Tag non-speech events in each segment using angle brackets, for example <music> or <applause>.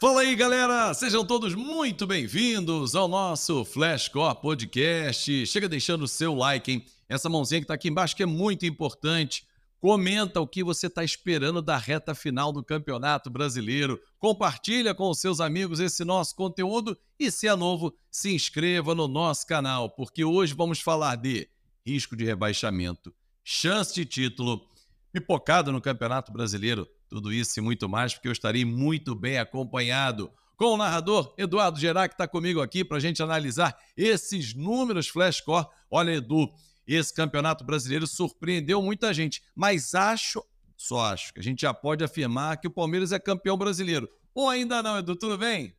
Fala aí, galera! Sejam todos muito bem-vindos ao nosso Flashcore Podcast. Chega deixando o seu like, hein? Essa mãozinha que tá aqui embaixo que é muito importante. Comenta o que você está esperando da reta final do Campeonato Brasileiro. Compartilha com os seus amigos esse nosso conteúdo e se é novo, se inscreva no nosso canal, porque hoje vamos falar de risco de rebaixamento, chance de título, pipocada no Campeonato Brasileiro, tudo isso e muito mais, porque eu estarei muito bem acompanhado com o narrador Eduardo Gerard, que está comigo aqui para a gente analisar esses números flashcore. Olha, Edu, esse campeonato brasileiro surpreendeu muita gente, mas acho, só acho, que a gente já pode afirmar que o Palmeiras é campeão brasileiro. Ou ainda não, Edu, tudo bem?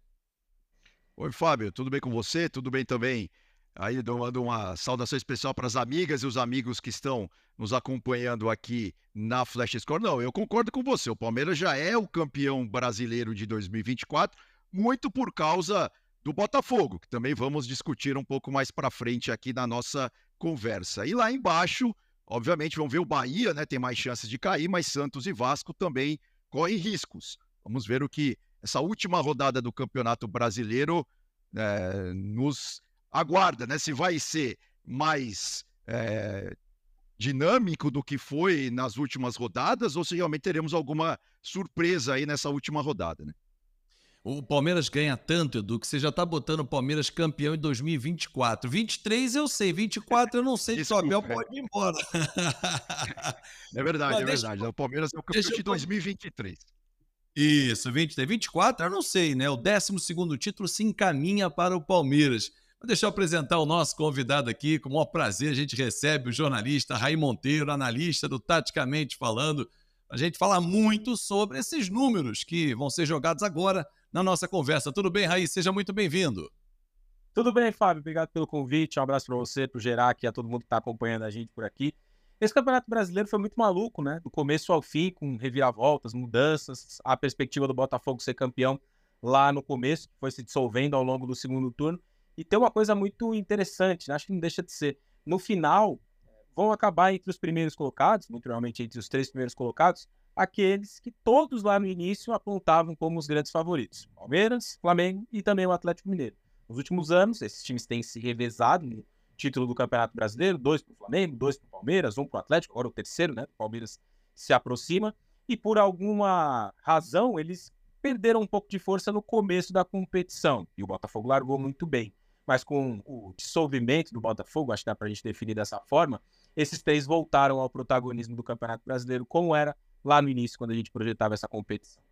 Oi, Fábio, tudo bem com você? Tudo bem também? Aí eu mando uma saudação especial para as amigas e os amigos que estão nos acompanhando aqui na Flash Score. Não, eu concordo com você. O Palmeiras já é o campeão brasileiro de 2024, muito por causa do Botafogo, que também vamos discutir um pouco mais para frente aqui na nossa conversa. E lá embaixo, obviamente, vamos ver o Bahia, né? Tem mais chances de cair, mas Santos e Vasco também correm riscos. Vamos ver o que essa última rodada do Campeonato Brasileiro é, nos aguarda, né? Se vai ser mais é, dinâmico do que foi nas últimas rodadas ou se realmente teremos alguma surpresa aí nessa última rodada, né? O Palmeiras ganha tanto, Edu, que você já tá botando o Palmeiras campeão em 2024. 23 eu sei, 24 eu não sei, Desculpa, o Abel pode ir embora. <laughs> É verdade, Mas é deixa... verdade. O Palmeiras é o campeão de 2023. Isso, 23. 24 eu não sei, né? O 12 título se encaminha para o Palmeiras. Deixa eu apresentar o nosso convidado aqui, com o maior prazer a gente recebe o jornalista Raí Monteiro, analista do Taticamente Falando, a gente falar muito sobre esses números que vão ser jogados agora na nossa conversa. Tudo bem, Raí? Seja muito bem-vindo. Tudo bem, Fábio. Obrigado pelo convite. Um abraço para você, para o Gerac e a todo mundo que está acompanhando a gente por aqui. Esse Campeonato Brasileiro foi muito maluco, né? Do começo ao fim, com reviravoltas, mudanças, a perspectiva do Botafogo ser campeão lá no começo, que foi se dissolvendo ao longo do segundo turno. E tem uma coisa muito interessante, né? acho que não deixa de ser. No final, vão acabar entre os primeiros colocados, muito provavelmente entre os três primeiros colocados, aqueles que todos lá no início apontavam como os grandes favoritos: Palmeiras, Flamengo e também o Atlético Mineiro. Nos últimos anos, esses times têm se revezado no título do Campeonato Brasileiro: dois para o Flamengo, dois para o Palmeiras, um para o Atlético, agora o terceiro, né? O Palmeiras se aproxima. E por alguma razão, eles perderam um pouco de força no começo da competição. E o Botafogo largou muito bem mas com o dissolvimento do Botafogo, acho que dá para a gente definir dessa forma, esses três voltaram ao protagonismo do Campeonato Brasileiro, como era lá no início, quando a gente projetava essa competição.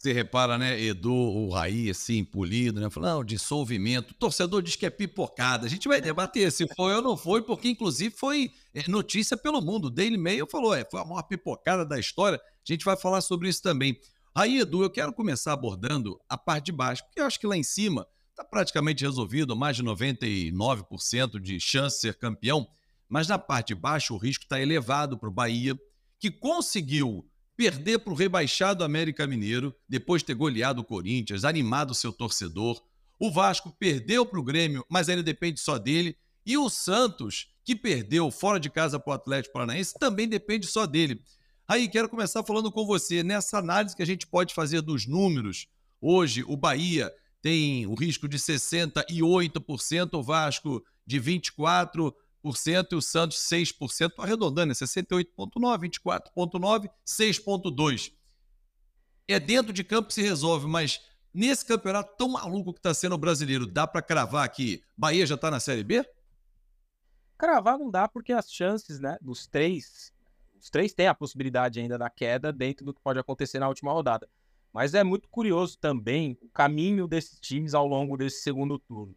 Você repara, né, Edu, o Raí, assim, polido, né? Falando, não, dissolvimento. O torcedor diz que é pipocada. A gente vai debater se foi ou não foi, porque, inclusive, foi é, notícia pelo mundo. O Daily Mail falou, é, foi a maior pipocada da história. A gente vai falar sobre isso também. Aí, Edu, eu quero começar abordando a parte de baixo, porque eu acho que lá em cima está praticamente resolvido, mais de 99% de chance de ser campeão, mas na parte de baixo o risco está elevado para o Bahia, que conseguiu perder para o rebaixado América Mineiro, depois de ter goleado o Corinthians, animado seu torcedor. O Vasco perdeu para o Grêmio, mas ainda depende só dele. E o Santos, que perdeu fora de casa para o Atlético Paranaense, também depende só dele. Aí, quero começar falando com você nessa análise que a gente pode fazer dos números. Hoje, o Bahia tem o risco de 68%, o Vasco de 24% e o Santos 6%, arredondando, é 68,9%, 24,9%, 6,2%. É dentro de campo que se resolve, mas nesse campeonato tão maluco que está sendo o brasileiro, dá para cravar que Bahia já está na Série B? Cravar não dá porque as chances né, dos três, os três têm a possibilidade ainda da queda dentro do que pode acontecer na última rodada. Mas é muito curioso também o caminho desses times ao longo desse segundo turno.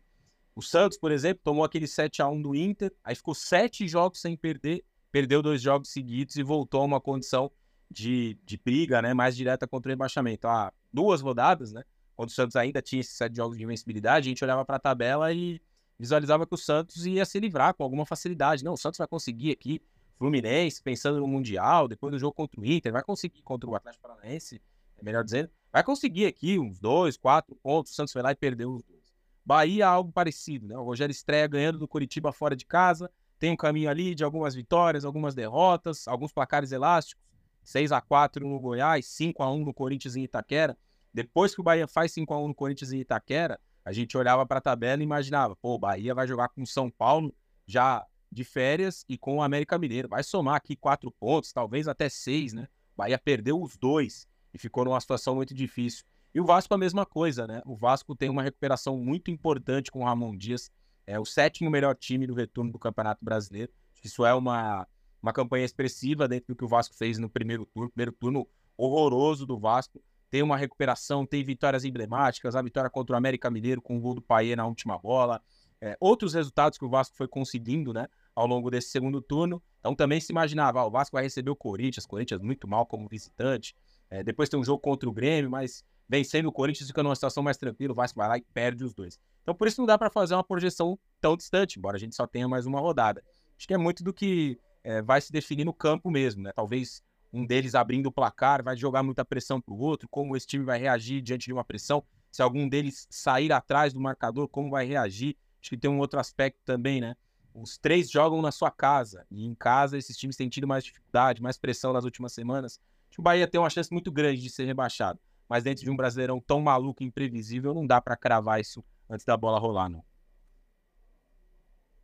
O Santos, por exemplo, tomou aquele 7 a 1 do Inter, aí ficou sete jogos sem perder, perdeu dois jogos seguidos e voltou a uma condição de, de briga né, mais direta contra o rebaixamento. Há duas rodadas, né, quando o Santos ainda tinha esses sete jogos de invencibilidade, a gente olhava para a tabela e visualizava que o Santos ia se livrar com alguma facilidade. Não, o Santos vai conseguir aqui. Fluminense, pensando no Mundial, depois do jogo contra o Inter, vai conseguir contra o Atlético Paranaense melhor dizendo, vai conseguir aqui uns dois, quatro pontos. O Santos foi lá e perdeu os dois. Bahia, algo parecido, né? O Rogério estreia ganhando do Curitiba fora de casa, tem um caminho ali de algumas vitórias, algumas derrotas, alguns placares elásticos, 6 a 4 no Goiás, 5 a 1 no Corinthians em Itaquera. Depois que o Bahia faz 5x1 no Corinthians em Itaquera, a gente olhava para a tabela e imaginava, pô, o Bahia vai jogar com São Paulo já de férias e com o América Mineiro. Vai somar aqui quatro pontos, talvez até seis, né? O Bahia perdeu os dois e ficou numa situação muito difícil. E o Vasco a mesma coisa, né? O Vasco tem uma recuperação muito importante com o Ramon Dias. É o sétimo melhor time do retorno do Campeonato Brasileiro. Isso é uma, uma campanha expressiva dentro do que o Vasco fez no primeiro turno. Primeiro turno horroroso do Vasco. Tem uma recuperação, tem vitórias emblemáticas. A vitória contra o América Mineiro com o gol do Paê na última bola. É, outros resultados que o Vasco foi conseguindo, né? Ao longo desse segundo turno. Então também se imaginava, ah, o Vasco vai receber o Corinthians. Corinthians muito mal como visitante. É, depois tem um jogo contra o Grêmio, mas vencendo o Corinthians fica numa situação mais tranquila, o Vasco vai lá e perde os dois. Então por isso não dá para fazer uma projeção tão distante, embora a gente só tenha mais uma rodada. Acho que é muito do que é, vai se definir no campo mesmo, né? Talvez um deles abrindo o placar, vai jogar muita pressão para o outro, como esse time vai reagir diante de uma pressão, se algum deles sair atrás do marcador, como vai reagir. Acho que tem um outro aspecto também, né? Os três jogam na sua casa, e em casa esses times têm tido mais dificuldade, mais pressão nas últimas semanas. Acho que o Bahia tem uma chance muito grande de ser rebaixado mas dentro de um Brasileirão tão maluco e imprevisível, não dá para cravar isso antes da bola rolar, não.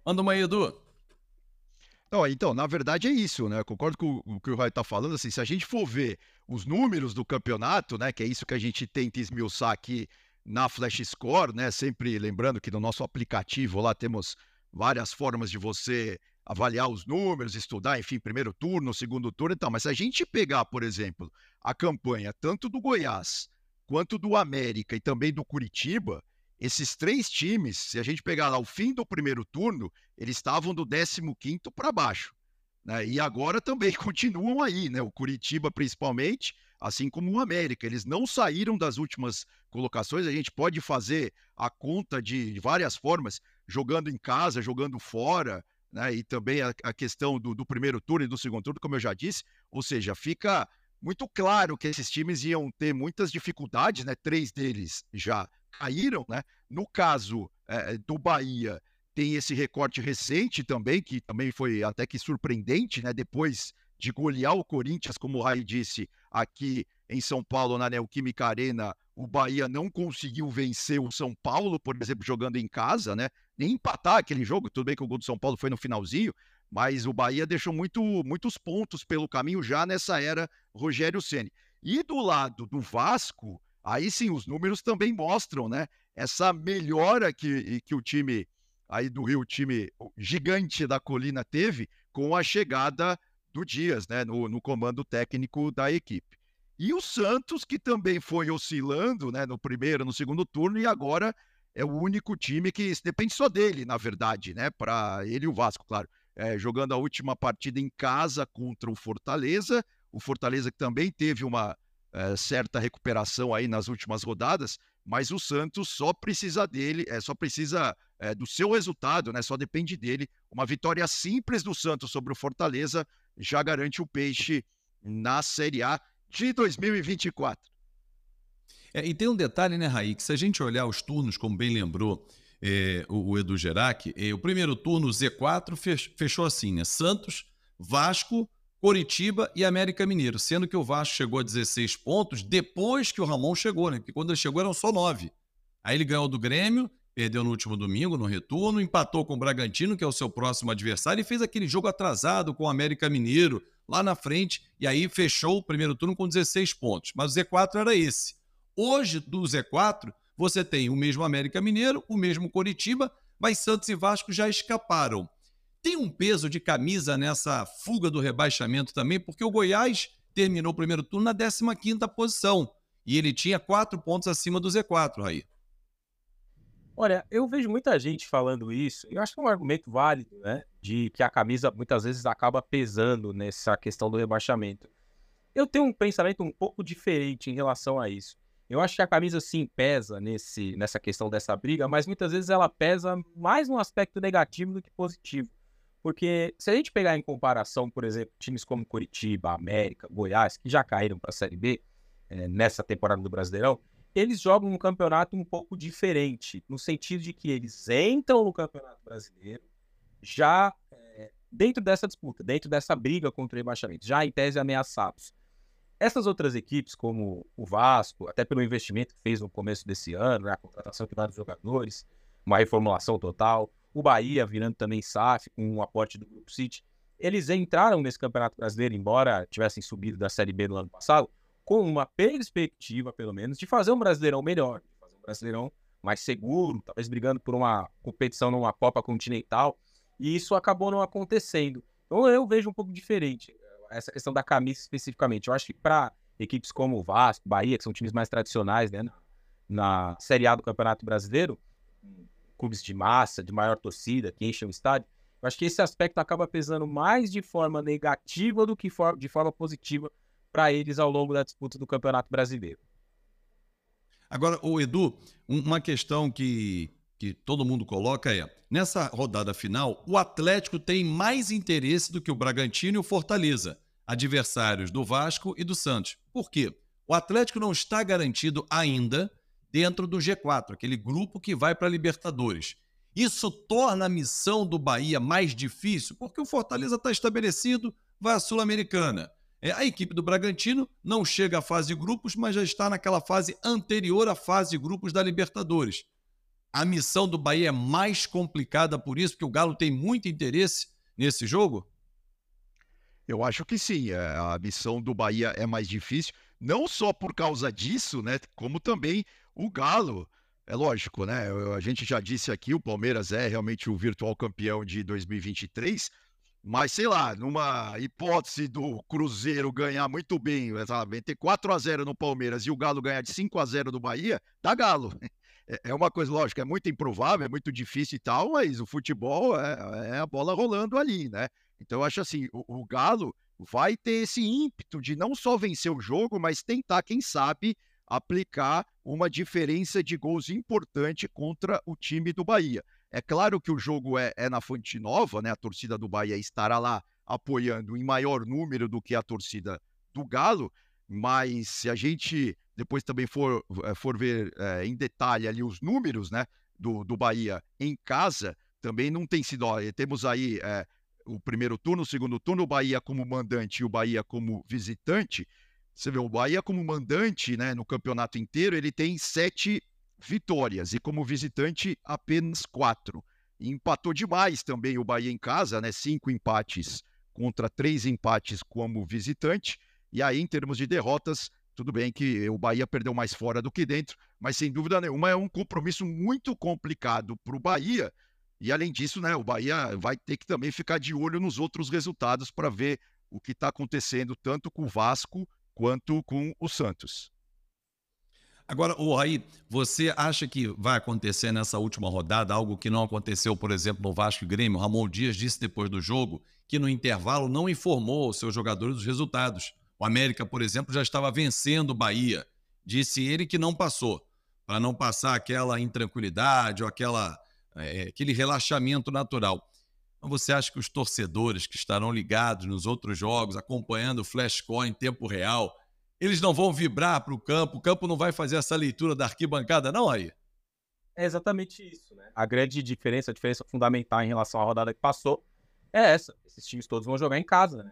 Manda uma aí, Edu. Não, então, na verdade é isso, né? Eu concordo com o que o Rai está falando. Assim, se a gente for ver os números do campeonato, né? Que é isso que a gente tenta esmiuçar aqui na Flash Score, né? Sempre lembrando que no nosso aplicativo lá temos várias formas de você avaliar os números, estudar, enfim, primeiro turno, segundo turno e tal. Mas se a gente pegar, por exemplo, a campanha tanto do Goiás quanto do América e também do Curitiba, esses três times, se a gente pegar lá o fim do primeiro turno, eles estavam do 15 para baixo. Né? E agora também <laughs> continuam aí, né? O Curitiba principalmente, assim como o América. Eles não saíram das últimas colocações. A gente pode fazer a conta de várias formas, jogando em casa, jogando fora, né? E também a, a questão do, do, primeiro turno e do segundo turno, como eu já disse, ou seja, fica muito claro que esses times iam ter muitas dificuldades, né? Três deles já caíram, né? No caso é, do Bahia, tem esse recorte recente também, que também foi até que surpreendente, né? Depois de golear o Corinthians, como o Rai disse, aqui em São Paulo, na Neoquímica Arena, o Bahia não conseguiu vencer o São Paulo, por exemplo, jogando em casa, né? Nem empatar aquele jogo. Tudo bem que o gol do São Paulo foi no finalzinho, mas o Bahia deixou muito, muitos pontos pelo caminho já nessa era Rogério Ceni. E do lado do Vasco, aí sim os números também mostram, né? Essa melhora que, que o time aí do Rio, o time gigante da colina teve com a chegada do Dias, né? No, no comando técnico da equipe. E o Santos, que também foi oscilando né, no primeiro, no segundo turno, e agora é o único time que depende só dele, na verdade, né? Para ele e o Vasco, claro. É, jogando a última partida em casa contra o Fortaleza. O Fortaleza que também teve uma é, certa recuperação aí nas últimas rodadas, mas o Santos só precisa dele, é, só precisa é, do seu resultado, né? Só depende dele. Uma vitória simples do Santos sobre o Fortaleza já garante o peixe na Série A de 2024. É, e tem um detalhe, né, Raí, que se a gente olhar os turnos, como bem lembrou é, o, o, Edu Gerac, é, o primeiro turno, o Z4, fechou assim, né? Santos, Vasco, Coritiba e América Mineiro, sendo que o Vasco chegou a 16 pontos depois que o Ramon chegou, né? Porque quando ele chegou eram só 9. Aí ele ganhou do Grêmio, perdeu no último domingo, no retorno, empatou com o Bragantino, que é o seu próximo adversário, e fez aquele jogo atrasado com o América Mineiro, lá na frente, e aí fechou o primeiro turno com 16 pontos. Mas o Z4 era esse. Hoje, do Z4, você tem o mesmo América Mineiro, o mesmo Coritiba, mas Santos e Vasco já escaparam. Tem um peso de camisa nessa fuga do rebaixamento também, porque o Goiás terminou o primeiro turno na 15ª posição, e ele tinha quatro pontos acima do Z4, aí. Olha, eu vejo muita gente falando isso, eu acho que é um argumento válido, né? De que a camisa muitas vezes acaba pesando nessa questão do rebaixamento. Eu tenho um pensamento um pouco diferente em relação a isso. Eu acho que a camisa sim pesa nesse, nessa questão dessa briga, mas muitas vezes ela pesa mais no aspecto negativo do que positivo. Porque se a gente pegar em comparação, por exemplo, times como Curitiba, América, Goiás, que já caíram para a Série B é, nessa temporada do Brasileirão, eles jogam um campeonato um pouco diferente, no sentido de que eles entram no Campeonato Brasileiro já é, dentro dessa disputa, dentro dessa briga contra o rebaixamento, já em tese ameaçados. Essas outras equipes, como o Vasco, até pelo investimento que fez no começo desse ano, né, a contratação de vários jogadores, uma reformulação total, o Bahia virando também SAF com um aporte do Grupo City, eles entraram nesse Campeonato Brasileiro, embora tivessem subido da Série B no ano passado, com uma perspectiva, pelo menos, de fazer um Brasileirão melhor, de fazer um Brasileirão mais seguro, talvez brigando por uma competição numa Copa Continental, e isso acabou não acontecendo. Então eu vejo um pouco diferente essa questão da camisa especificamente. Eu acho que para equipes como o Vasco, Bahia, que são times mais tradicionais né, na, Série A do Campeonato Brasileiro, clubes de massa, de maior torcida, que enchem o estádio, eu acho que esse aspecto acaba pesando mais de forma negativa do que for, de forma positiva para eles ao longo da disputa do Campeonato Brasileiro. Agora, o Edu, uma questão que, que todo mundo coloca é: nessa rodada final, o Atlético tem mais interesse do que o Bragantino e o Fortaleza, adversários do Vasco e do Santos. Por quê? O Atlético não está garantido ainda dentro do G4, aquele grupo que vai para a Libertadores. Isso torna a missão do Bahia mais difícil, porque o Fortaleza está estabelecido, vai à Sul-Americana. É, a equipe do Bragantino não chega à fase de grupos, mas já está naquela fase anterior à fase de grupos da Libertadores. A missão do Bahia é mais complicada por isso, porque o Galo tem muito interesse nesse jogo? Eu acho que sim. É, a missão do Bahia é mais difícil, não só por causa disso, né? Como também o Galo. É lógico, né? A gente já disse aqui, o Palmeiras é realmente o virtual campeão de 2023 mas, sei lá, numa hipótese do Cruzeiro ganhar muito bem, sabe, ter 4 a 0 no Palmeiras e o Galo ganhar de 5 a 0 do Bahia, dá Galo. É, é uma coisa, lógica, é muito improvável, é muito difícil e tal, mas o futebol é, é a bola rolando ali, né? Então, eu acho assim, o, o Galo vai ter esse ímpeto de não só vencer o jogo, mas tentar, quem sabe, aplicar uma diferença de gols importante contra o time do Bahia. É claro que o jogo é, é na Fonte Nova, né? A torcida do Bahia estará lá apoiando em maior número do que a torcida do Galo, mas se a gente depois também for, eh, for ver é, em detalhe ali os números, né? Do, do Bahia em casa, também não tem sido. Ó, temos aí é, o primeiro turno, o segundo turno, o Bahia como mandante e o Bahia como visitante. Você vê, o Bahia como mandante, né, no campeonato inteiro, ele tem sete vitórias e como visitante apenas quatro. E empatou demais também o Bahia em casa, né? Cinco empates contra três empates como visitante. E aí, em termos de derrotas, tudo bem que o Bahia perdeu mais fora do que dentro, mas sem dúvida nenhuma é um compromisso muito complicado para o Bahia. E além disso, né, o Bahia vai ter que também ficar de olho nos outros resultados para ver o que está acontecendo tanto com o Vasco quanto com o Santos. Agora, o Raí, você acha que vai acontecer nessa última rodada algo que não aconteceu, por exemplo, no Vasco e Grêmio? Ramon Dias disse depois do jogo que no intervalo não informou os seus jogadores dos resultados. O América, por exemplo, já estava vencendo o Bahia. Disse ele que não passou, para não passar aquela intranquilidade ou aquela, é, aquele relaxamento natural. Então, você acha que os torcedores que estarão ligados nos outros jogos, acompanhando o Flashcore em tempo real, eles não vão vibrar para o campo, o campo não vai fazer essa leitura da arquibancada, não, aí? É exatamente isso, né? A grande diferença, a diferença fundamental em relação à rodada que passou é essa. Esses times todos vão jogar em casa, né?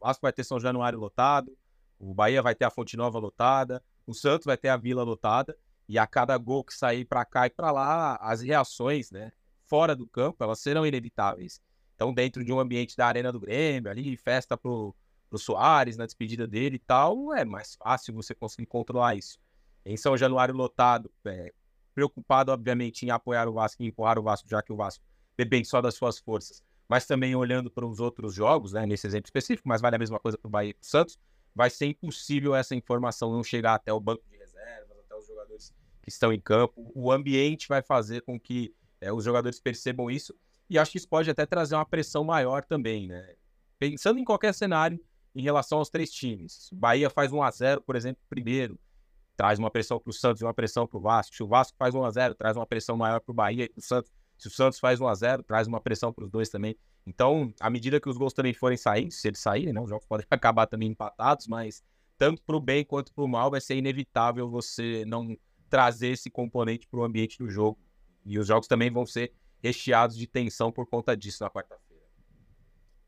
Vasco vai ter São Januário lotado, o Bahia vai ter a Fonte Nova lotada, o Santos vai ter a Vila lotada, e a cada gol que sair para cá e para lá, as reações, né, fora do campo, elas serão inevitáveis. Então, dentro de um ambiente da Arena do Grêmio, ali, festa pro pro Soares na despedida dele e tal, é mais fácil você conseguir controlar isso. Em São Januário lotado, é, preocupado, obviamente, em apoiar o Vasco e empurrar o Vasco, já que o Vasco depende só das suas forças, mas também olhando para os outros jogos, né, nesse exemplo específico, mas vale a mesma coisa para o Bahia e para o Santos, vai ser impossível essa informação não chegar até o banco de reservas, até os jogadores que estão em campo. O ambiente vai fazer com que é, os jogadores percebam isso, e acho que isso pode até trazer uma pressão maior também, né? Pensando em qualquer cenário, em relação aos três times. Bahia faz 1 a 0 por exemplo, primeiro, traz uma pressão para o Santos e uma pressão para o Vasco. Se o Vasco faz 1 a 0 traz uma pressão maior para o Bahia e para o Santos. Se o Santos faz 1 a 0 traz uma pressão para os dois também. Então, à medida que os gols também forem saindo, se eles saírem, né, os jogos podem <laughs> acabar também empatados, mas tanto para o bem quanto para o mal vai ser inevitável você não trazer esse componente para o ambiente do jogo. E os jogos também vão ser recheados de tensão por conta disso na quarta-feira.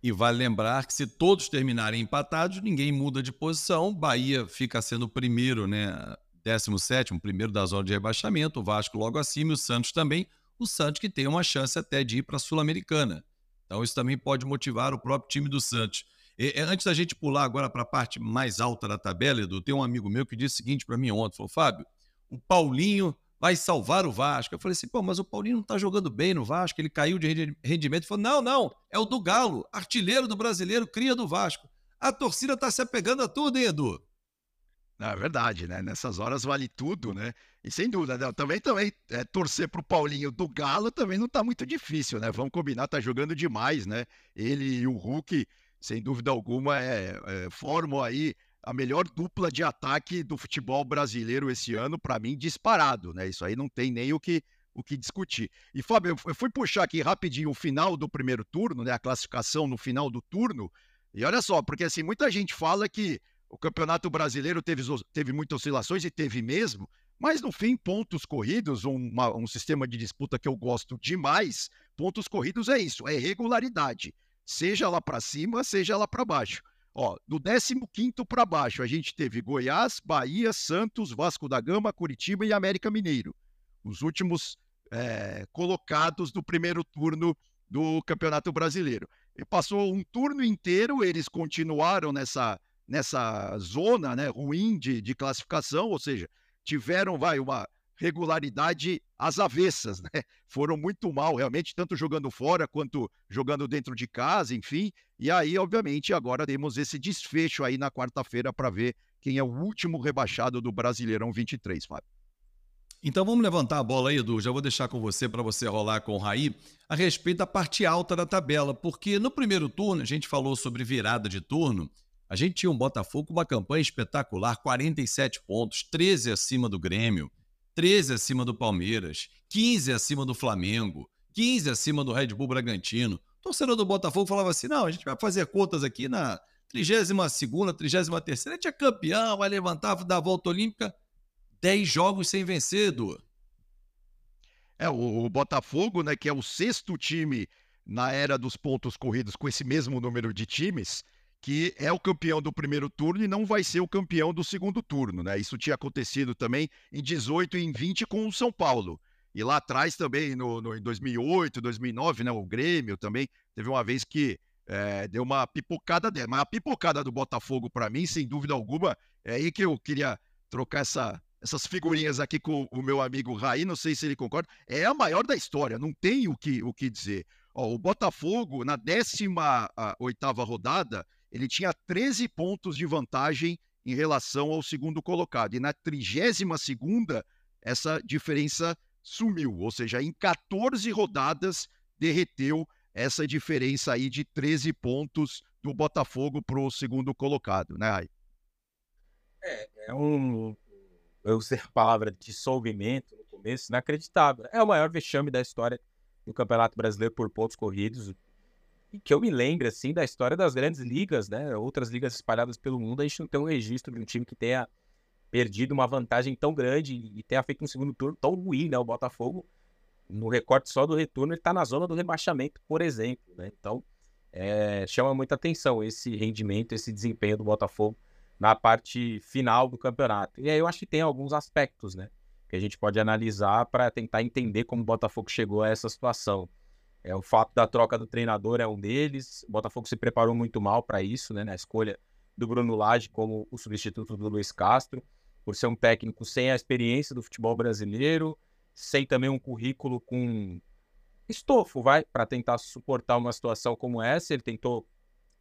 E vale lembrar que se todos terminarem empatados, ninguém muda de posição. Bahia fica sendo o primeiro, né? 17, primeiro da zona de rebaixamento, o Vasco logo acima e o Santos também. O Santos que tem uma chance até de ir para a Sul-Americana. Então isso também pode motivar o próprio time do Santos. E, antes da gente pular agora para a parte mais alta da tabela, Edu, tem um amigo meu que disse o seguinte para mim ontem, falou, Fábio, o Paulinho vai salvar o Vasco. Eu falei assim, pô, mas o Paulinho não está jogando bem no Vasco, ele caiu de rendimento. Ele falou, não, não, é o do Galo, artilheiro do brasileiro, cria do Vasco. A torcida está se apegando a tudo, hein, Edu? É verdade, né? Nessas horas vale tudo, né? E sem dúvida, né? também, também é, torcer pro Paulinho do Galo também não tá muito difícil, né? Vamos combinar, tá jogando demais, né? Ele e o Hulk, sem dúvida alguma, é, é, formam aí a melhor dupla de ataque do futebol brasileiro esse ano, para mim, disparado, né? Isso aí não tem nem o que, o que discutir. E, Fábio, eu fui puxar aqui rapidinho o final do primeiro turno, né? A classificação no final do turno. E olha só, porque assim, muita gente fala que o Campeonato Brasileiro teve, teve muitas oscilações e teve mesmo, mas no fim, pontos corridos, uma, um sistema de disputa que eu gosto demais, pontos corridos é isso, é regularidade. Seja lá para cima, seja lá para baixo. Ó, do 15 para baixo, a gente teve Goiás, Bahia, Santos, Vasco da Gama, Curitiba e América Mineiro. Os últimos é, colocados do primeiro turno do Campeonato Brasileiro. E passou um turno inteiro, eles continuaram nessa nessa zona né, ruim de, de classificação, ou seja, tiveram vai, uma regularidade às avessas, né? <laughs> Foram muito mal, realmente, tanto jogando fora quanto jogando dentro de casa, enfim. E aí, obviamente, agora temos esse desfecho aí na quarta-feira para ver quem é o último rebaixado do Brasileirão 23, Fábio. Então vamos levantar a bola aí, Edu. Já vou deixar com você para você rolar com o Raí a respeito da parte alta da tabela, porque no primeiro turno a gente falou sobre virada de turno a gente tinha um Botafogo com uma campanha espetacular, 47 pontos, 13 acima do Grêmio, 13 acima do Palmeiras, 15 acima do Flamengo, 15 acima do Red Bull Bragantino. O torcedor do Botafogo falava assim: não, a gente vai fazer contas aqui na 32, 33, a gente é campeão, vai levantar, dar a volta olímpica. 10 jogos sem vencer, Edu. É, o, o Botafogo, né, que é o sexto time na era dos pontos corridos com esse mesmo número de times, que é o campeão do primeiro turno e não vai ser o campeão do segundo turno, né? Isso tinha acontecido também em 18 e em 20 com o São Paulo. E lá atrás também, no, no em 2008, 2009, né? O Grêmio também teve uma vez que é, deu uma pipocada dela. Mas a pipocada do Botafogo, para mim, sem dúvida alguma, é aí que eu queria trocar essa, essas figurinhas aqui com o meu amigo Raí, não sei se ele concorda, é a maior da história, não tem o que, o que dizer. Ó, o Botafogo, na 18 oitava rodada, ele tinha 13 pontos de vantagem em relação ao segundo colocado. E na 32 segunda, essa diferença sumiu, ou seja, em 14 rodadas derreteu essa diferença aí de 13 pontos do Botafogo para o segundo colocado, né, Rai? É, é um. Eu usei a palavra dissolvimento no começo, inacreditável. É o maior vexame da história do Campeonato Brasileiro por pontos corridos e que eu me lembre, assim, da história das grandes ligas, né? Outras ligas espalhadas pelo mundo, a gente não tem um registro de um time que tenha perdido uma vantagem tão grande e tenha feito um segundo turno tão ruim, né? O Botafogo, no recorte só do retorno, ele tá na zona do rebaixamento, por exemplo, né? Então, é, chama muita atenção esse rendimento, esse desempenho do Botafogo na parte final do campeonato. E aí eu acho que tem alguns aspectos, né? Que a gente pode analisar para tentar entender como o Botafogo chegou a essa situação. É, o fato da troca do treinador é um deles. O Botafogo se preparou muito mal para isso, né? Na escolha do Bruno Lage como o substituto do Luiz Castro, por ser um técnico sem a experiência do futebol brasileiro, sem também um currículo com estofo, vai, para tentar suportar uma situação como essa. Ele tentou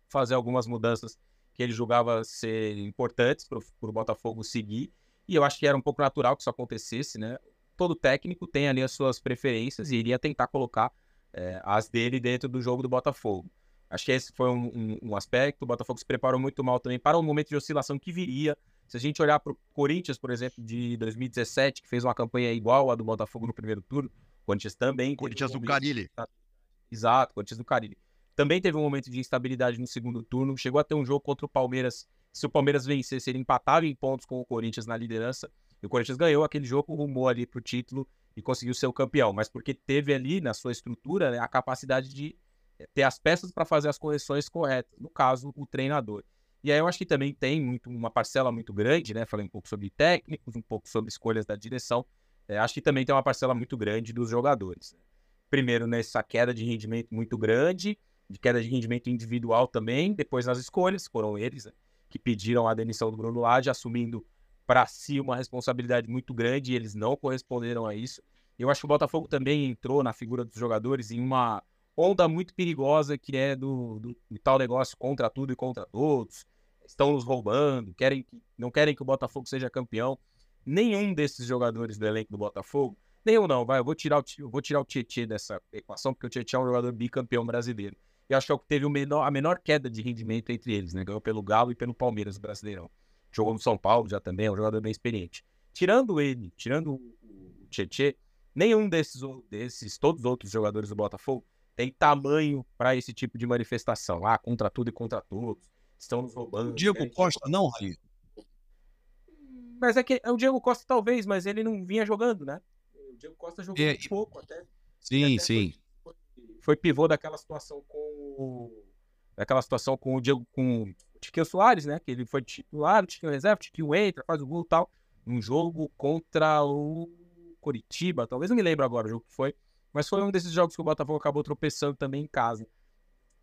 fazer algumas mudanças que ele julgava ser importantes para o Botafogo seguir, e eu acho que era um pouco natural que isso acontecesse, né? Todo técnico tem ali as suas preferências e iria tentar colocar é, as dele dentro do jogo do Botafogo. Acho que esse foi um, um, um, aspecto. O Botafogo se preparou muito mal também para o momento de oscilação que viria. Se a gente olhar para o Corinthians, por exemplo, de 2017, que fez uma campanha igual à do Botafogo no primeiro turno, o Corinthians também. Corinthians um do Carilli. Exato, Corinthians do Carilli. Também teve um momento de instabilidade no segundo turno. Chegou a ter um jogo contra o Palmeiras. Se o Palmeiras vencesse, ele empatava em pontos com o Corinthians na liderança. E o Corinthians ganhou aquele jogo, rumou ali para o título e conseguiu ser o campeão, mas porque teve ali na sua estrutura né, a capacidade de é ter as peças para fazer as correções corretas, no caso, o treinador. E aí eu acho que também tem muito, uma parcela muito grande, né? Falei um pouco sobre técnicos, um pouco sobre escolhas da direção. É, acho que também tem uma parcela muito grande dos jogadores. Primeiro, nessa queda de rendimento muito grande, de queda de rendimento individual também, depois nas escolhas, foram eles né, que pediram a demissão do Bruno Lage, assumindo para si uma responsabilidade muito grande e eles não corresponderam a isso. Eu acho que o Botafogo também entrou na figura dos jogadores em uma onda muito perigosa que é do, do, do, tal negócio contra tudo e contra todos. Estão nos roubando, querem não querem que o Botafogo seja campeão. Nenhum desses jogadores do elenco do Botafogo, nenhum não, vai, eu vou tirar o, eu vou tirar o Tietchan dessa equação, porque o Tietchan é um jogador bicampeão brasileiro. Eu acho que é o que teve o menor, a menor queda de rendimento entre eles, né? Ganhou pelo Galo e pelo Palmeiras Brasileirão. Jogou no São Paulo já também, é um jogador bem experiente. Tirando ele, tirando o Tietchan, nenhum desses, desses, todos os outros jogadores do Botafogo tem tamanho para esse tipo de manifestação. Ah, contra tudo e contra todos. Estão nos roubando. O Diego Costa não, Raí. Mas é que é o Diego Costa talvez, mas ele não vinha jogando, né? O Diego Costa jogou é, pouco até. Sim, até sim. Foi, foi, pivô daquela situação com o, daquela situação com o Diego com Tiquinho Soares, né? Que ele foi titular, Tiquinho reserva, Tiquinho entra, faz o gol e tal. Um jogo contra o Coritiba, talvez não me lembro agora o jogo que foi, mas foi um desses jogos que o Botafogo acabou tropeçando também em casa.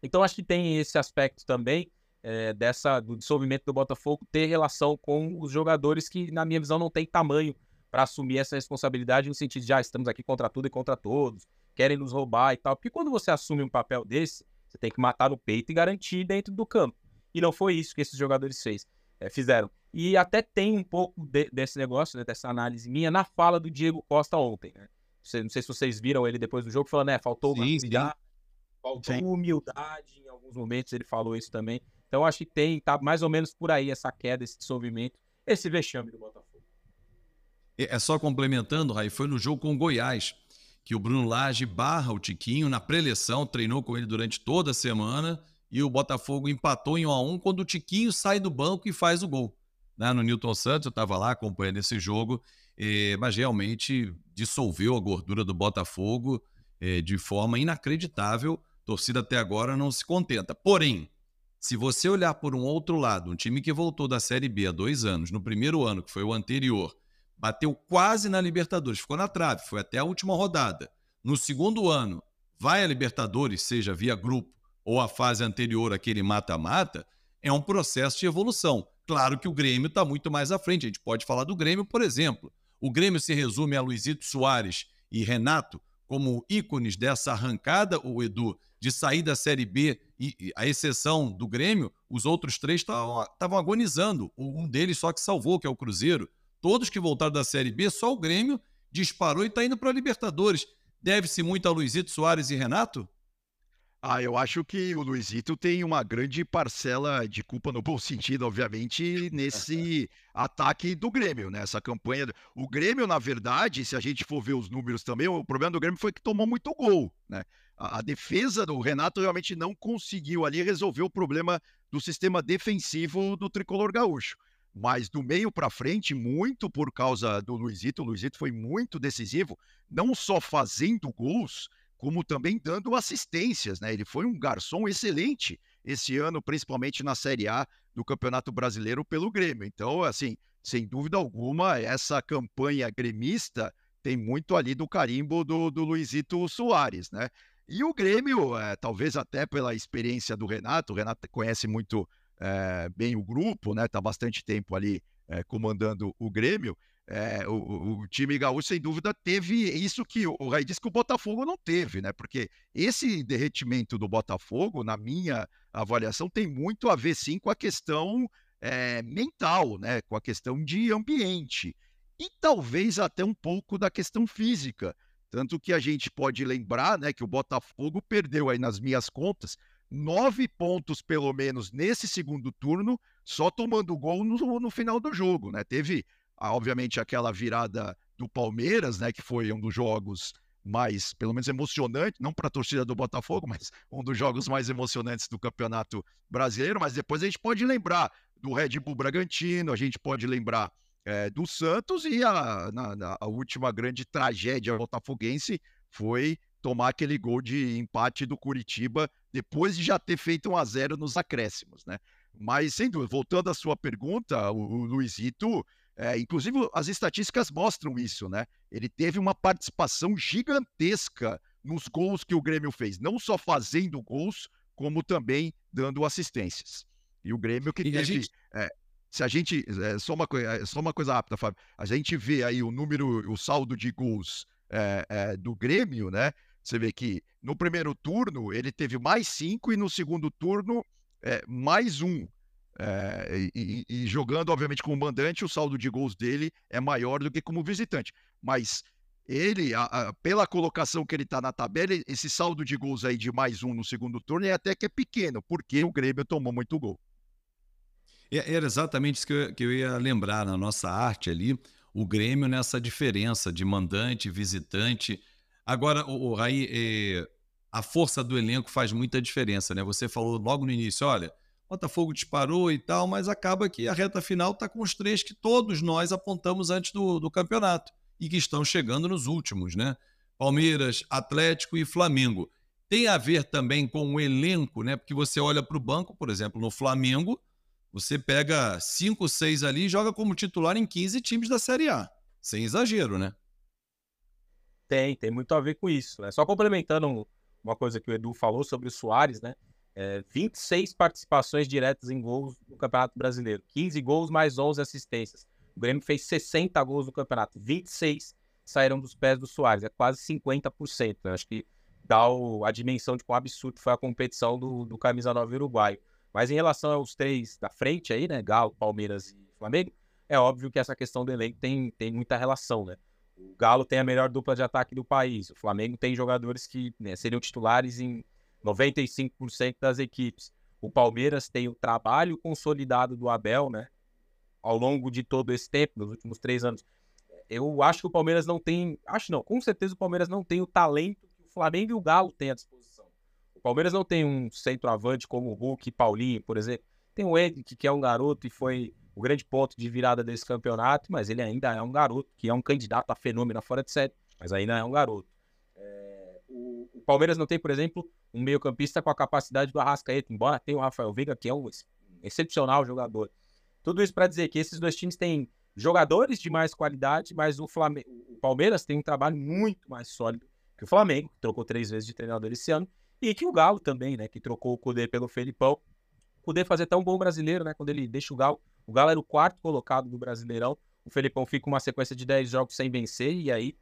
Então acho que tem esse aspecto também é, dessa do dissolvimento do Botafogo ter relação com os jogadores que, na minha visão, não tem tamanho para assumir essa responsabilidade no sentido de, ah, estamos aqui contra tudo e contra todos, querem nos roubar e tal. Porque quando você assume um papel desse, você tem que matar no peito e garantir dentro do campo. E não foi isso que esses jogadores fez, é, fizeram. E até tem um pouco de, desse negócio, né, dessa análise minha, na fala do Diego Costa ontem. Né? Não sei se vocês viram ele depois do jogo falando, né, faltou sim, humildade, faltou sim. humildade em alguns momentos, ele falou isso também. Então acho que tem, tá mais ou menos por aí essa queda, esse dissolvimento, esse vexame do Botafogo. É só complementando, Raí, foi no jogo com o Goiás que o Bruno Lage barra o Tiquinho na preleção, treinou com ele durante toda a semana e o Botafogo empatou em 1 a 1 quando o Tiquinho sai do banco e faz o gol. Né? No Newton Santos, eu estava lá acompanhando esse jogo, eh, mas realmente dissolveu a gordura do Botafogo eh, de forma inacreditável. Torcida até agora não se contenta. Porém, se você olhar por um outro lado, um time que voltou da Série B há dois anos, no primeiro ano, que foi o anterior, bateu quase na Libertadores, ficou na trave, foi até a última rodada. No segundo ano, vai a Libertadores, seja via grupo ou a fase anterior, aquele mata-mata, é um processo de evolução. Claro que o Grêmio está muito mais à frente. A gente pode falar do Grêmio, por exemplo. O Grêmio se resume a Luizito Soares e Renato como ícones dessa arrancada, o Edu, de sair da Série B, e, a exceção do Grêmio, os outros três estavam agonizando. Um deles só que salvou, que é o Cruzeiro. Todos que voltaram da Série B, só o Grêmio disparou e está indo para a Libertadores. Deve-se muito a Luizito Soares e Renato? Ah, eu acho que o Luizito tem uma grande parcela de culpa, no bom sentido, obviamente, nesse <laughs> ataque do Grêmio, nessa né? campanha. O Grêmio, na verdade, se a gente for ver os números também, o problema do Grêmio foi que tomou muito gol, né? A, a defesa do Renato realmente não conseguiu ali resolver o problema do sistema defensivo do tricolor gaúcho. Mas do meio para frente, muito por causa do Luizito, o Luizito foi muito decisivo, não só fazendo gols, como também dando assistências, né? Ele foi um garçom excelente esse ano, principalmente na Série A do Campeonato Brasileiro pelo Grêmio. Então, assim, sem dúvida alguma, essa campanha gremista tem muito ali do carimbo do, do Luizito Soares, né? E o Grêmio, é, talvez até pela experiência do Renato, o Renato conhece muito é, bem o grupo, né? Tá bastante tempo ali é, comandando o Grêmio. É, o, o, time gaúcho, sem dúvida, teve isso que o, Rai disse que o Botafogo não teve, né? Porque esse derretimento do Botafogo, na minha avaliação, tem muito a ver sim com a questão é, mental, né? Com a questão de ambiente. E talvez até um pouco da questão física. Tanto que a gente pode lembrar né, que o Botafogo perdeu aí nas minhas contas nove pontos, pelo menos, nesse segundo turno, só tomando gol no, no final do jogo. Né? Teve, obviamente, aquela virada do Palmeiras, né, que foi um dos jogos mais, pelo menos, emocionante, não para a torcida do Botafogo, mas um dos jogos mais emocionantes do Campeonato Brasileiro. Mas depois a gente pode lembrar do Red Bull Bragantino, a gente pode lembrar é, do Santos e a, na, a última grande tragédia botafoguense foi tomar aquele gol de empate do Curitiba depois de já ter feito um a zero nos acréscimos, né? Mas, sem dúvida, voltando à sua pergunta, o, o Luizito, é, inclusive as estatísticas mostram isso, né? Ele teve uma participação gigantesca nos gols que o Grêmio fez, não só fazendo gols, como também dando assistências. E o Grêmio que e teve. A gente... é, se a gente. É, só, uma, é, só uma coisa rápida, Fábio. A gente vê aí o número, o saldo de gols é, é, do Grêmio, né? Você vê que no primeiro turno ele teve mais cinco e no segundo turno mais um. É, e, e, jogando, obviamente, como mandante, o saldo de gols dele é maior do que como visitante. Mas ele, a, a, pela colocação que ele está na tabela, esse saldo de gols aí de mais um no segundo turno é até que é pequeno, porque o Grêmio tomou muito gol. É, era exatamente isso que eu, que eu ia lembrar na nossa arte ali, o Grêmio nessa diferença de mandante, visitante. Agora, o, o é, a força do elenco faz muita diferença, né? Você falou logo no início, olha, Botafogo disparou e tal, mas acaba que a reta final está com os três que todos nós apontamos antes do, do campeonato e que estão chegando nos últimos, né? Palmeiras, Atlético e Flamengo. Tem a ver também com o elenco, né? Porque você olha para o banco, por exemplo, no Flamengo, você pega 5, 6 ali e joga como titular em 15 times da Série A. Sem exagero, né? Tem, tem muito a ver com isso. Né? Só complementando uma coisa que o Edu falou sobre o Soares, né? É, 26 participações diretas em gols no Campeonato Brasileiro, 15 gols mais 11 assistências. O Grêmio fez 60 gols no campeonato, 26 saíram dos pés do Soares, é quase 50%. Né? Acho que dá o, a dimensão de quão absurdo foi a competição do, do Camisa 9 uruguaio. Mas em relação aos três da frente aí, né, Galo, Palmeiras e Flamengo, é óbvio que essa questão do elenco tem, tem muita relação, né? O Galo tem a melhor dupla de ataque do país, o Flamengo tem jogadores que né, seriam titulares em 95% das equipes. O Palmeiras tem o trabalho consolidado do Abel, né? Ao longo de todo esse tempo, nos últimos três anos. Eu acho que o Palmeiras não tem. Acho não, com certeza o Palmeiras não tem o talento que o Flamengo e o Galo têm à disposição. O Palmeiras não tem um centroavante como o Hulk e Paulinho, por exemplo. Tem o Henrique, que é um garoto e foi o grande ponto de virada desse campeonato, mas ele ainda é um garoto, que é um candidato a fenômeno fora de série, mas ainda é um garoto. O, Palmeiras não tem, por exemplo, um meio-campista com a capacidade do Arrascaeta, embora tenha o Rafael Veiga, que é um excepcional jogador. Tudo isso para dizer que esses dois times têm jogadores de mais qualidade, mas o, o Palmeiras tem um trabalho muito mais sólido que o Flamengo, que trocou três vezes de treinador esse ano, e que o Galo também, né, que trocou o Cudê pelo Felipão. O Cudê fazer tão bom brasileiro, né, quando ele deixa o Galo. O Galo era o quarto colocado do Brasileirão. O Felipão fica uma sequência de 10 jogos sem vencer, e aí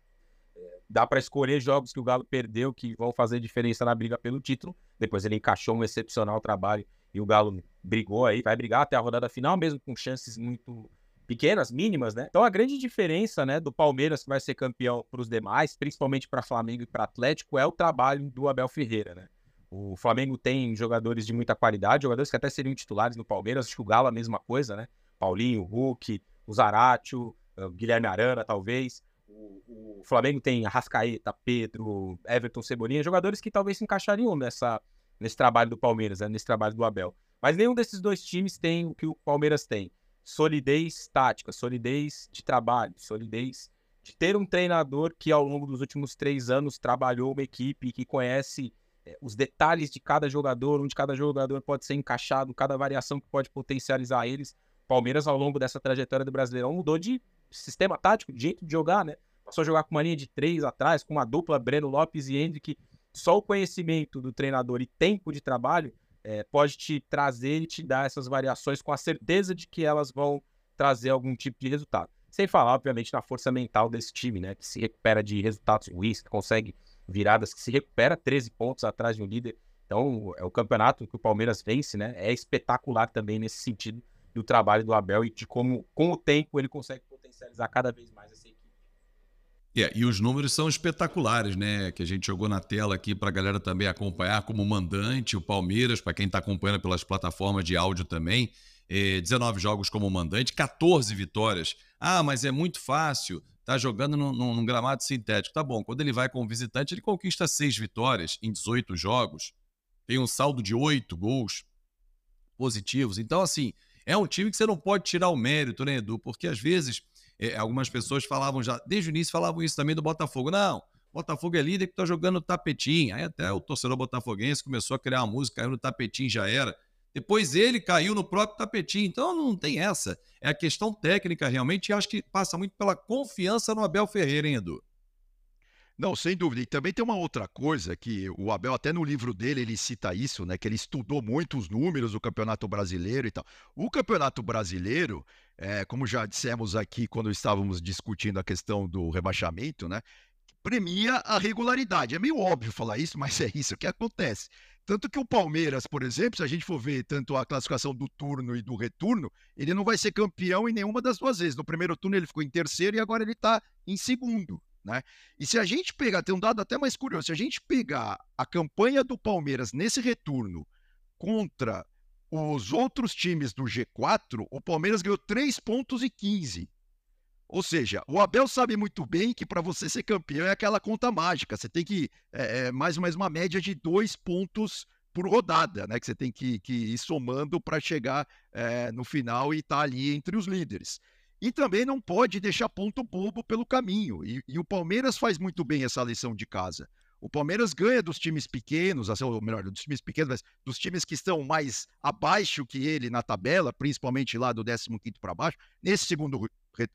dá para escolher jogos que o Galo perdeu que vão fazer diferença na briga pelo título. Depois ele encaixou um excepcional trabalho e o Galo brigou aí, vai brigar até a rodada final, mesmo com chances muito pequenas, mínimas, né? Então a grande diferença, né, do Palmeiras que vai ser campeão para os demais, principalmente para Flamengo e para Atlético, é o trabalho do Abel Ferreira, né? O Flamengo tem jogadores de muita qualidade, jogadores que até seriam titulares no Palmeiras, acho que o Galo a mesma coisa, né? Paulinho, Hulk, o Zaratio, o Guilherme Arana, talvez. O, Flamengo tem Arrascaeta, Pedro, Everton Cebolinha, jogadores que talvez se encaixariam nessa, nesse trabalho do Palmeiras, né? nesse trabalho do Abel. Mas nenhum desses dois times tem o que o Palmeiras tem: solidez tática, solidez de trabalho, solidez de ter um treinador que ao longo dos últimos três anos trabalhou uma equipe que conhece é, os detalhes de cada jogador, onde cada jogador pode ser encaixado, cada variação que pode potencializar eles. Palmeiras, ao longo dessa trajetória do Brasileirão, mudou de sistema tático, jeito de jogar, né? Passou a jogar com uma linha de três atrás, com uma dupla Breno Lopes e Hendrick. Só o conhecimento do treinador e tempo de trabalho é, pode te trazer e te dar essas variações com a certeza de que elas vão trazer algum tipo de resultado. Sem falar, obviamente, na força mental desse time, né? Que se recupera de resultados ruins, que consegue viradas, que se recupera 13 pontos atrás de um líder. Então, é o campeonato que o Palmeiras vence, né? É espetacular também nesse sentido do trabalho do Abel e de como, com o tempo, ele consegue potencializar cada vez mais essa equipe. Yeah, e os números são espetaculares, né? Que a gente jogou na tela aqui para a galera também acompanhar como mandante, o Palmeiras, para quem está acompanhando pelas plataformas de áudio também. Eh, 19 jogos como mandante, 14 vitórias. Ah, mas é muito fácil, tá jogando num, num, gramado sintético. Tá bom, quando ele vai como visitante, ele conquista 6 vitórias em 18 jogos, tem um saldo de 8 gols positivos. Então, assim, é um time que você não pode tirar o mérito, né, Edu? Porque às vezes é, algumas pessoas falavam já, desde o início falavam isso também do Botafogo. Não, Botafogo é líder que tá jogando tapetinho. Aí até o torcedor botafoguense começou a criar uma música, caiu no tapetinho, já era. Depois ele caiu no próprio tapetinho. Então não tem essa. É a questão técnica realmente e acho que passa muito pela confiança no Abel Ferreira, hein, Edu? Não, sem dúvida. E também tem uma outra coisa que o Abel, até no livro dele, ele cita isso, né? Que ele estudou muito os números do Campeonato Brasileiro e tal. O Campeonato Brasileiro, é, como já dissemos aqui quando estávamos discutindo a questão do rebaixamento, né? Premia a regularidade. É meio óbvio falar isso, <laughs> mas é isso que acontece. Tanto que o Palmeiras, por exemplo, se a gente for ver tanto a classificação do turno e do retorno, ele não vai ser campeão em nenhuma das duas vezes. No primeiro turno ele ficou em terceiro e agora ele está em segundo. Né? E se a gente pegar, tem um dado até mais curioso, se a gente pegar a campanha do Palmeiras nesse retorno contra os outros times do G4, o Palmeiras ganhou 3 pontos e 15. Ou seja, o Abel sabe muito bem que para você ser campeão é aquela conta mágica. Você tem que, é, é, mais ou menos, uma média de dois pontos por rodada, né? Que você tem que, que ir somando para chegar é, no final e estar tá ali entre os líderes. E também não pode deixar ponto bobo pelo caminho. E, e, o Palmeiras faz muito bem essa lição de casa. O Palmeiras ganha dos times pequenos, assim, ou melhor, dos times pequenos, mas dos times que estão mais abaixo que ele na tabela, principalmente lá do 15 para baixo. Nesse segundo,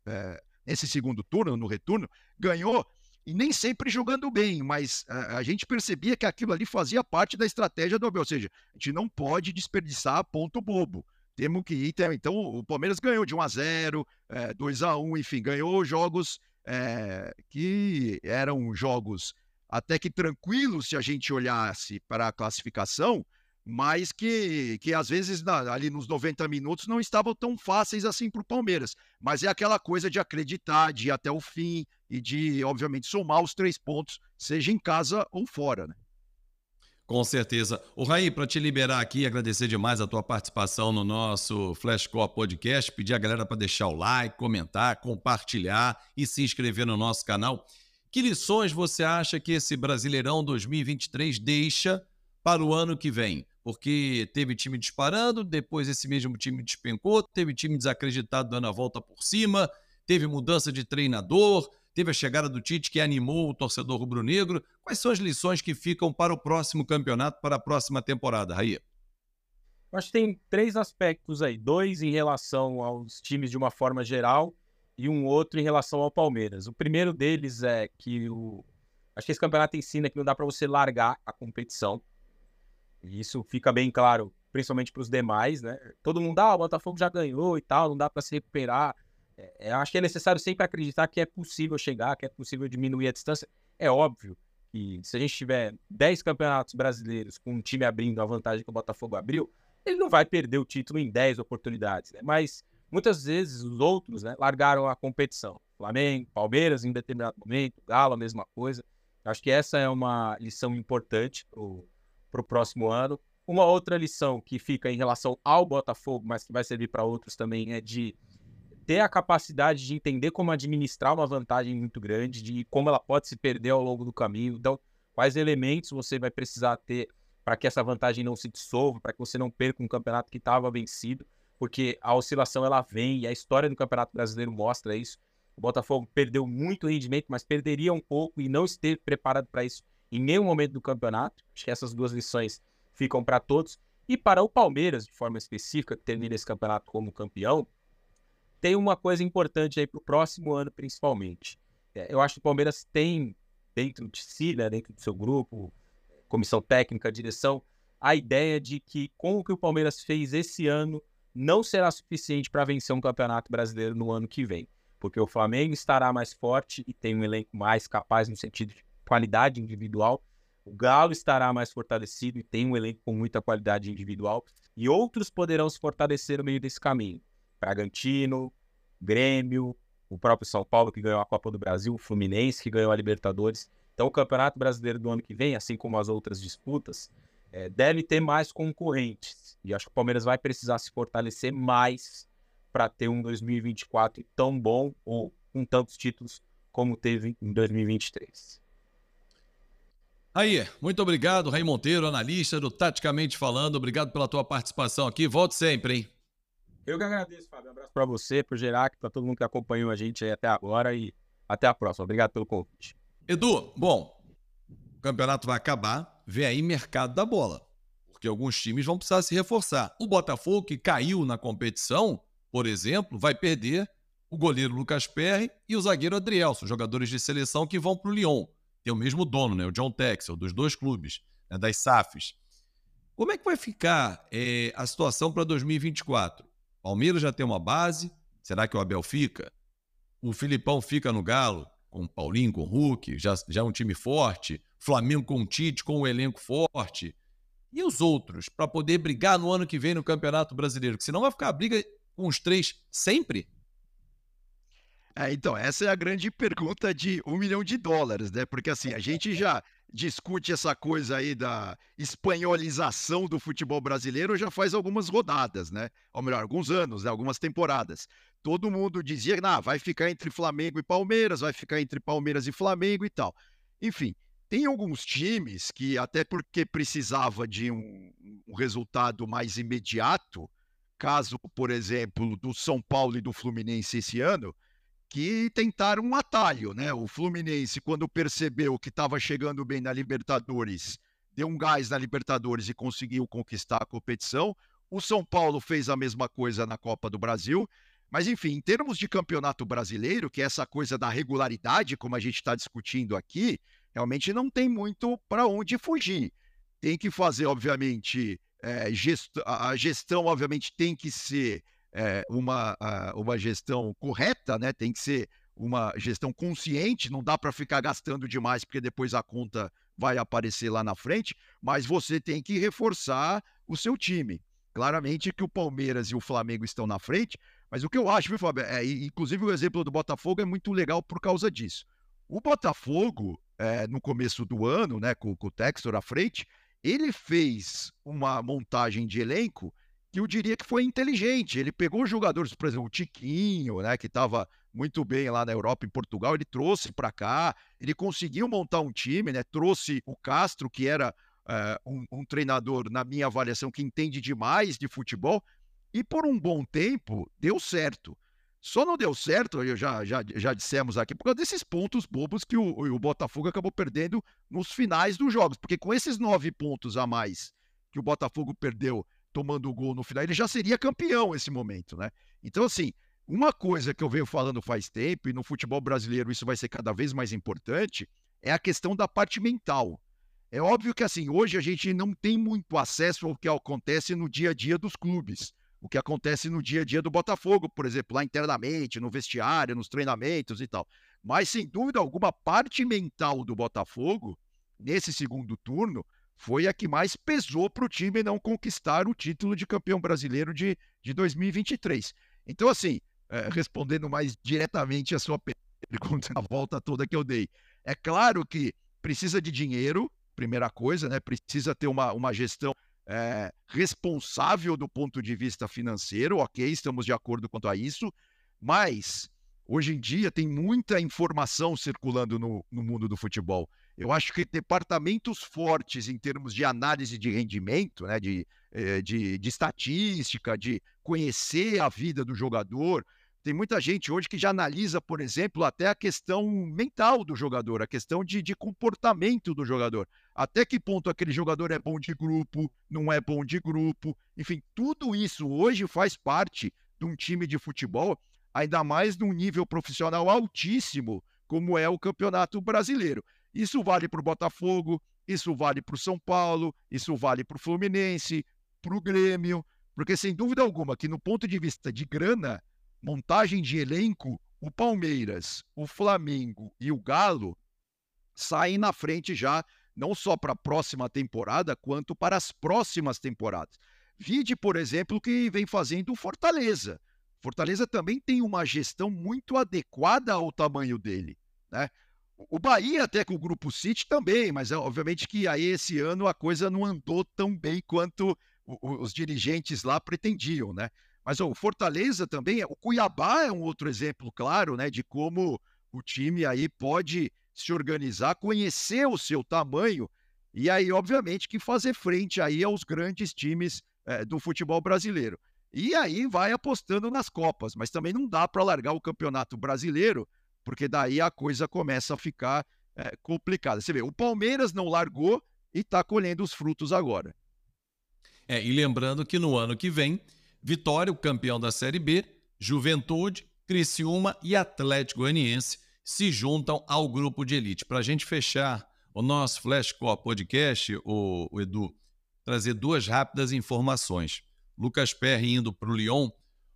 é, nesse segundo turno, no retorno, ganhou e nem sempre jogando bem, mas a, a, gente percebia que aquilo ali fazia parte da estratégia do Abel, ou seja, a gente não pode desperdiçar ponto bobo temos que ir. Então, o Palmeiras ganhou de 1 a 0 é, 2 a 1 enfim, ganhou jogos é, que eram jogos até que tranquilos se a gente olhasse para a classificação, mas que, que às vezes na, ali nos 90 minutos não estavam tão fáceis assim para o Palmeiras. Mas é aquela coisa de acreditar, de ir até o fim e de, obviamente, somar os três pontos, seja em casa ou fora. Né? Com certeza. O Raí, para te liberar aqui, agradecer demais a tua participação no nosso Flashcore Podcast, pedir a galera para deixar o like, comentar, compartilhar e se inscrever no nosso canal. Que lições você acha que esse Brasileirão 2023 deixa para o ano que vem? Porque teve time disparando, depois esse mesmo time despencou, teve time desacreditado dando a volta por cima, teve mudança de treinador, teve a chegada do Tite que animou o torcedor rubro-negro. Quais são as lições que ficam para o próximo campeonato, para a próxima temporada, Raí? Acho que tem três aspectos aí: dois em relação aos times de uma forma geral e um outro em relação ao Palmeiras. O primeiro deles é que o. Acho que esse campeonato ensina que não dá para você largar a competição. E isso fica bem claro, principalmente para os demais, né? Todo mundo, ah, o Botafogo já ganhou e tal, não dá para se recuperar. É, acho que é necessário sempre acreditar que é possível chegar, que é possível diminuir a distância. É óbvio que se a gente tiver 10 campeonatos brasileiros com um time abrindo a vantagem que o Botafogo abriu, ele não vai perder o título em 10 oportunidades, né? Mas muitas vezes os outros né, largaram a competição. Flamengo, Palmeiras em determinado momento, Galo, a mesma coisa. Acho que essa é uma lição importante para o próximo ano. Uma outra lição que fica em relação ao Botafogo, mas que vai servir para outros também, é de ter a capacidade de entender como administrar uma vantagem muito grande, de como ela pode se perder ao longo do caminho. Então, quais elementos você vai precisar ter para que essa vantagem não se dissolva, para que você não perca um campeonato que estava vencido, porque a oscilação ela vem e a história do Campeonato Brasileiro mostra isso. O Botafogo perdeu muito rendimento, mas perderia um pouco e não esteve preparado para isso em nenhum momento do campeonato. Acho que essas duas lições ficam para todos. E para o Palmeiras, de forma específica, que termina esse campeonato como campeão, tem uma coisa importante aí para o próximo ano, principalmente. É, eu acho que o Palmeiras tem dentro de si, né, dentro do seu grupo, comissão técnica, direção, a ideia de que com o que o Palmeiras fez esse ano não será suficiente para vencer um campeonato brasileiro no ano que vem. Porque o Flamengo estará mais forte e tem um elenco mais capaz no sentido de qualidade individual. O Galo estará mais fortalecido e tem um elenco com muita qualidade individual. E outros poderão se fortalecer no meio desse caminho. Bragantino, Grêmio, o próprio São Paulo que ganhou a Copa do Brasil, o Fluminense que ganhou a Libertadores. Então o Campeonato Brasileiro do ano que vem, assim como as outras disputas, é, deve ter mais concorrentes. E acho que o Palmeiras vai precisar se fortalecer mais para ter um 2024 tão bom ou com tantos títulos como teve em 2023. Aí, muito obrigado, Rei Monteiro, analista do Taticamente Falando. Obrigado pela tua participação aqui. Volte sempre, hein? Eu que agradeço, Fábio. Um abraço para você, para o Gerac, para todo mundo que acompanhou a gente até agora e até a próxima. Obrigado pelo convite. Edu, bom, o campeonato vai acabar, vem aí mercado da bola, porque alguns times vão precisar se reforçar. O Botafogo, que caiu na competição, por exemplo, vai perder o goleiro Lucas Perry e o zagueiro Adrielson, jogadores de seleção que vão para o Lyon. Tem o mesmo dono, né, o John Texel, dos dois clubes, né, das SAFs. Como é que vai ficar é, a situação para 2024? Palmeiras já tem uma base, será que o Abel fica? O Filipão fica no Galo, com o Paulinho, com o Hulk, já, já é um time forte. Flamengo com o Tite, com um elenco forte. E os outros, para poder brigar no ano que vem no Campeonato Brasileiro? Que senão vai ficar a briga com os três sempre? É, então, essa é a grande pergunta de um milhão de dólares, né? Porque assim, a gente <laughs> já discute essa coisa aí da espanholização do futebol brasileiro já faz algumas rodadas, né? Ou melhor, alguns anos, né? algumas temporadas. Todo mundo dizia que ah, vai ficar entre Flamengo e Palmeiras, vai ficar entre Palmeiras e Flamengo e tal. Enfim, tem alguns times que, até porque precisava de um, um resultado mais imediato, caso, por exemplo, do São Paulo e do Fluminense esse ano, que tentaram um atalho, né? O Fluminense, quando percebeu que estava chegando bem na Libertadores, deu um gás na Libertadores e conseguiu conquistar a competição. O São Paulo fez a mesma coisa na Copa do Brasil. Mas, enfim, em termos de campeonato brasileiro, que é essa coisa da regularidade, como a gente está discutindo aqui, realmente não tem muito para onde fugir. Tem que fazer, obviamente, é, gest... a gestão, obviamente, tem que ser é, uma, uma gestão correta, né? Tem que ser uma gestão consciente, não dá para ficar gastando demais, porque depois a conta vai aparecer lá na frente, mas você tem que reforçar o seu time. Claramente que o Palmeiras e o Flamengo estão na frente, mas o que eu acho, viu, Fábio, é, inclusive o exemplo do Botafogo é muito legal por causa disso. O Botafogo, é, no começo do ano, né, com, com o Textor à frente, ele fez uma montagem de elenco que eu diria que foi inteligente. Ele pegou jogadores, por exemplo, o Tiquinho, né, que estava muito bem lá na Europa, em Portugal, ele trouxe para cá, ele conseguiu montar um time, né, trouxe o Castro, que era é, um, um, treinador, na minha avaliação, que entende demais de futebol, e por um bom tempo deu certo. Só não deu certo, já, já, já dissemos aqui, por causa desses pontos bobos que o, o Botafogo acabou perdendo nos finais dos jogos. Porque com esses nove pontos a mais que o Botafogo perdeu tomando o gol no final, ele já seria campeão esse momento, né? Então, assim, uma coisa que eu venho falando faz tempo, e no futebol brasileiro isso vai ser cada vez mais importante, é a questão da parte mental. É óbvio que, assim, hoje a gente não tem muito acesso ao que acontece no dia a dia dos clubes. O que acontece no dia a dia do Botafogo, por exemplo, lá internamente, no vestiário, nos treinamentos e tal. Mas, sem dúvida alguma, parte mental do Botafogo, nesse segundo turno, foi a que mais pesou para o time não conquistar o título de campeão brasileiro de, de 2023. Então, assim, é, respondendo mais diretamente a sua pergunta, <laughs> a volta toda que eu dei, é claro que precisa de dinheiro, primeira coisa, né? Precisa ter uma, uma gestão é, responsável do ponto de vista financeiro, ok, estamos de acordo quanto a isso, mas hoje em dia tem muita informação circulando no, no mundo do futebol. Eu acho que departamentos fortes em termos de análise de rendimento, né, de, eh, de, de estatística, de conhecer a vida do jogador, tem muita gente hoje que já analisa, por exemplo, até a questão mental do jogador, a questão de, de, comportamento do jogador. Até que ponto aquele jogador é bom de grupo, não é bom de grupo. Enfim, tudo isso hoje faz parte de um time de futebol, ainda mais num nível profissional altíssimo, como é o Campeonato Brasileiro. Isso vale para o Botafogo, isso vale para o São Paulo, isso vale para o Fluminense, para o Grêmio, porque sem dúvida alguma que no ponto de vista de grana, montagem de elenco, o Palmeiras, o Flamengo e o Galo saem na frente já, não só para a próxima temporada, quanto para as próximas temporadas. Vide, por exemplo, o que vem fazendo o Fortaleza. Fortaleza também tem uma gestão muito adequada ao tamanho dele. Né? O Bahia até com o Grupo City também, mas obviamente que aí esse ano a coisa não andou tão bem quanto os dirigentes lá pretendiam, né? Mas o Fortaleza também, o Cuiabá é um outro exemplo claro, né, de como o time aí pode se organizar, conhecer o seu tamanho e aí, obviamente, que fazer frente aí aos grandes times é, do futebol brasileiro. E aí vai apostando nas Copas, mas também não dá para largar o Campeonato Brasileiro porque daí a coisa começa a ficar é, complicada. Você vê, o Palmeiras não largou e está colhendo os frutos agora. É, e lembrando que no ano que vem, Vitória, o campeão da Série B, Juventude, Criciúma e Atlético Goianiense se juntam ao grupo de elite. Para a gente fechar o nosso Flashcore Podcast, o, o Edu, trazer duas rápidas informações. Lucas Perry indo para o Lyon,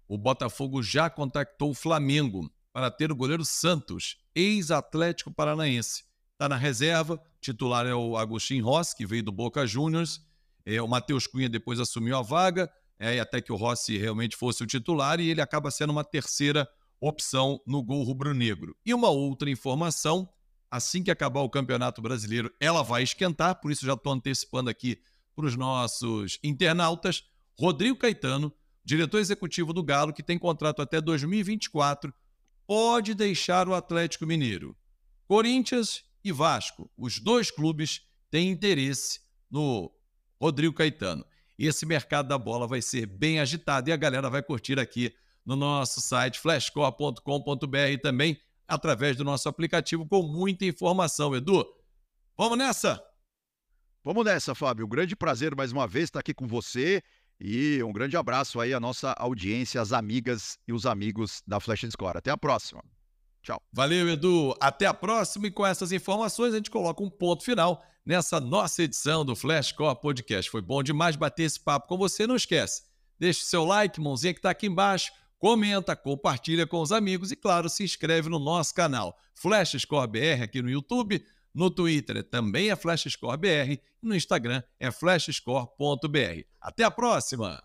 o Botafogo já contactou o Flamengo para ter o goleiro Santos, ex-Atlético Paranaense. Está na reserva, titular é o Agostinho Rossi, que veio do Boca Juniors. É, o Matheus Cunha depois assumiu a vaga, é, até que o Rossi realmente fosse o titular, e ele acaba sendo uma terceira opção no gol rubro-negro. E uma outra informação, assim que acabar o Campeonato Brasileiro, ela vai esquentar, por isso já estou antecipando aqui para os nossos internautas. Rodrigo Caetano, diretor executivo do Galo, que tem contrato até 2024, pode deixar o Atlético Mineiro. Corinthians e Vasco, os dois clubes têm interesse no Rodrigo Caetano. Esse mercado da bola vai ser bem agitado e a galera vai curtir aqui no nosso site flashcore.com.br também através do nosso aplicativo com muita informação. Edu, vamos nessa? Vamos nessa, Fábio. Grande prazer mais uma vez estar aqui com você e um grande abraço aí à nossa audiência, às amigas e os amigos da Flash Score. Até a próxima. Tchau. Valeu, Edu. Até a próxima. E com essas informações, a gente coloca um ponto final nessa nossa edição do Flashcore Podcast. Foi bom demais bater esse papo com você. Não esquece, deixe seu like, mãozinha que está aqui embaixo comenta, compartilha com os amigos e, claro, se inscreve no nosso canal Flash Score BR aqui no YouTube, no Twitter também é Flash Score BR e no Instagram é flashscore.br. Até a próxima!